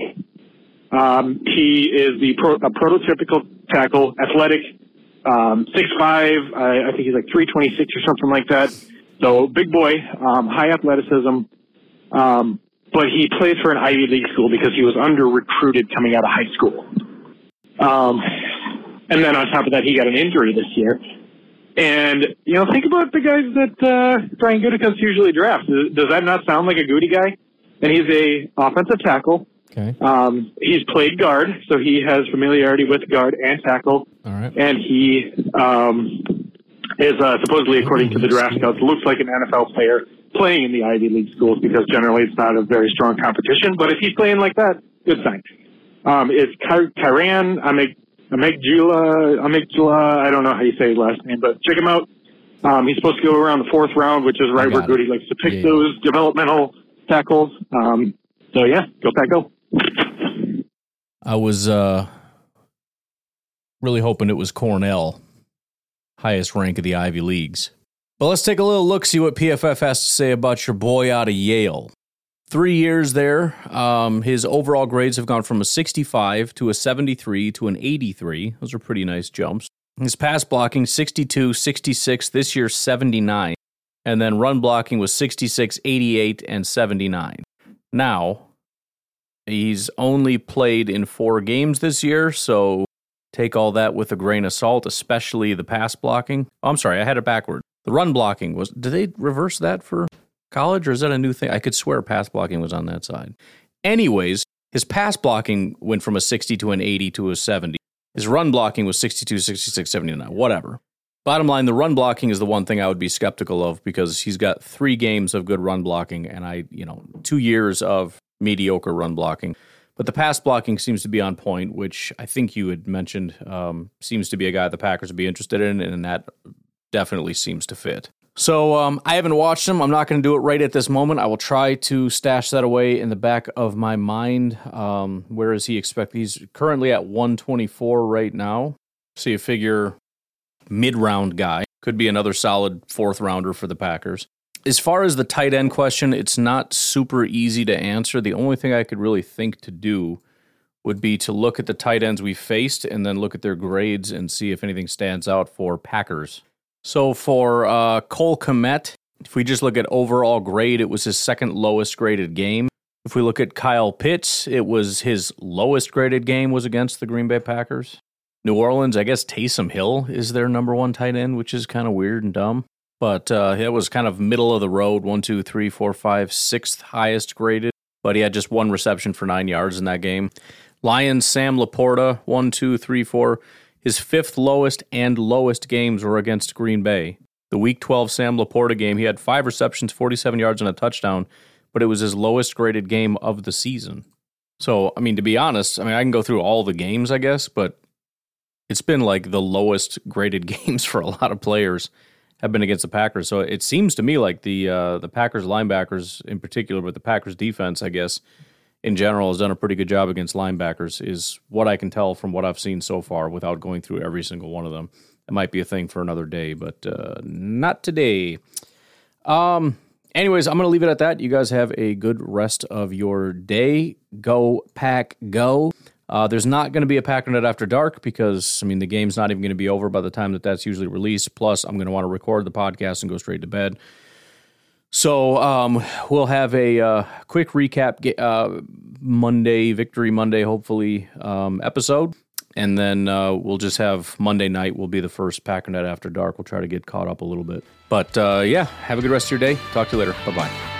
Um, he is the pro- a prototypical tackle, athletic, um, six five. I, I think he's like three twenty six or something like that. So big boy, um, high athleticism. Um, but he plays for an Ivy League school because he was under recruited coming out of high school. Um, and then on top of that, he got an injury this year. And, you know, think about the guys that uh, Brian Gutekunst usually drafts. Does that not sound like a Goody guy? And he's a offensive tackle. Okay. Um, he's played guard, so he has familiarity with guard and tackle. All right. And he um, is uh, supposedly, according to the draft scouts, looks like an NFL player playing in the Ivy League schools because generally it's not a very strong competition. But if he's playing like that, good sign. Um, it's Kyran Amig Amigdala, Amigdala, I don't know how you say his last name, but check him out. Um, he's supposed to go around the fourth round, which is right where Goody likes to pick yeah. those developmental tackles. Um, so yeah, go Pack go. I was uh, really hoping it was Cornell, highest rank of the Ivy Leagues. But let's take a little look, see what PFF has to say about your boy out of Yale. Three years there, um, his overall grades have gone from a 65 to a 73 to an 83. Those are pretty nice jumps. His pass blocking 62, 66, this year 79. And then run blocking was 66, 88, and 79. Now, he's only played in four games this year, so take all that with a grain of salt, especially the pass blocking. Oh, I'm sorry, I had it backward. The run blocking was, did they reverse that for college, or is that a new thing? I could swear pass blocking was on that side. Anyways, his pass blocking went from a 60 to an 80 to a 70. His run blocking was 62, 66, 79, whatever. Bottom line, the run blocking is the one thing I would be skeptical of because he's got three games of good run blocking and I, you know, two years of mediocre run blocking. But the pass blocking seems to be on point, which I think you had mentioned um, seems to be a guy the Packers would be interested in, and that definitely seems to fit. So um, I haven't watched him. I'm not going to do it right at this moment. I will try to stash that away in the back of my mind. Um, where is he expect? He's currently at 124 right now. So you figure mid round guy could be another solid fourth rounder for the Packers. As far as the tight end question, it's not super easy to answer. The only thing I could really think to do would be to look at the tight ends we faced and then look at their grades and see if anything stands out for Packers so for uh, Cole Kmet, if we just look at overall grade, it was his second lowest graded game. If we look at Kyle Pitts, it was his lowest graded game was against the Green Bay Packers. New Orleans, I guess Taysom Hill is their number one tight end, which is kind of weird and dumb. But uh, it was kind of middle of the road one, two, three, four, five, sixth highest graded. But he had just one reception for nine yards in that game. Lions, Sam LaPorta, one, two, three, four. His fifth lowest and lowest games were against Green Bay. The Week 12 Sam LaPorta game, he had five receptions, 47 yards, and a touchdown, but it was his lowest graded game of the season. So, I mean, to be honest, I mean, I can go through all the games, I guess, but it's been like the lowest graded games for a lot of players have been against the Packers. So it seems to me like the uh, the Packers linebackers in particular, but the Packers defense, I guess, in general has done a pretty good job against linebackers, is what I can tell from what I've seen so far without going through every single one of them. It might be a thing for another day, but uh, not today. Um. Anyways, I'm going to leave it at that. You guys have a good rest of your day. Go, pack, go. Uh, there's not going to be a Packernet after dark because, I mean, the game's not even going to be over by the time that that's usually released. Plus, I'm going to want to record the podcast and go straight to bed. So um, we'll have a uh, quick recap uh, Monday, Victory Monday, hopefully, um, episode. And then uh, we'll just have Monday night will be the first Packernet after dark. We'll try to get caught up a little bit. But uh, yeah, have a good rest of your day. Talk to you later. Bye bye.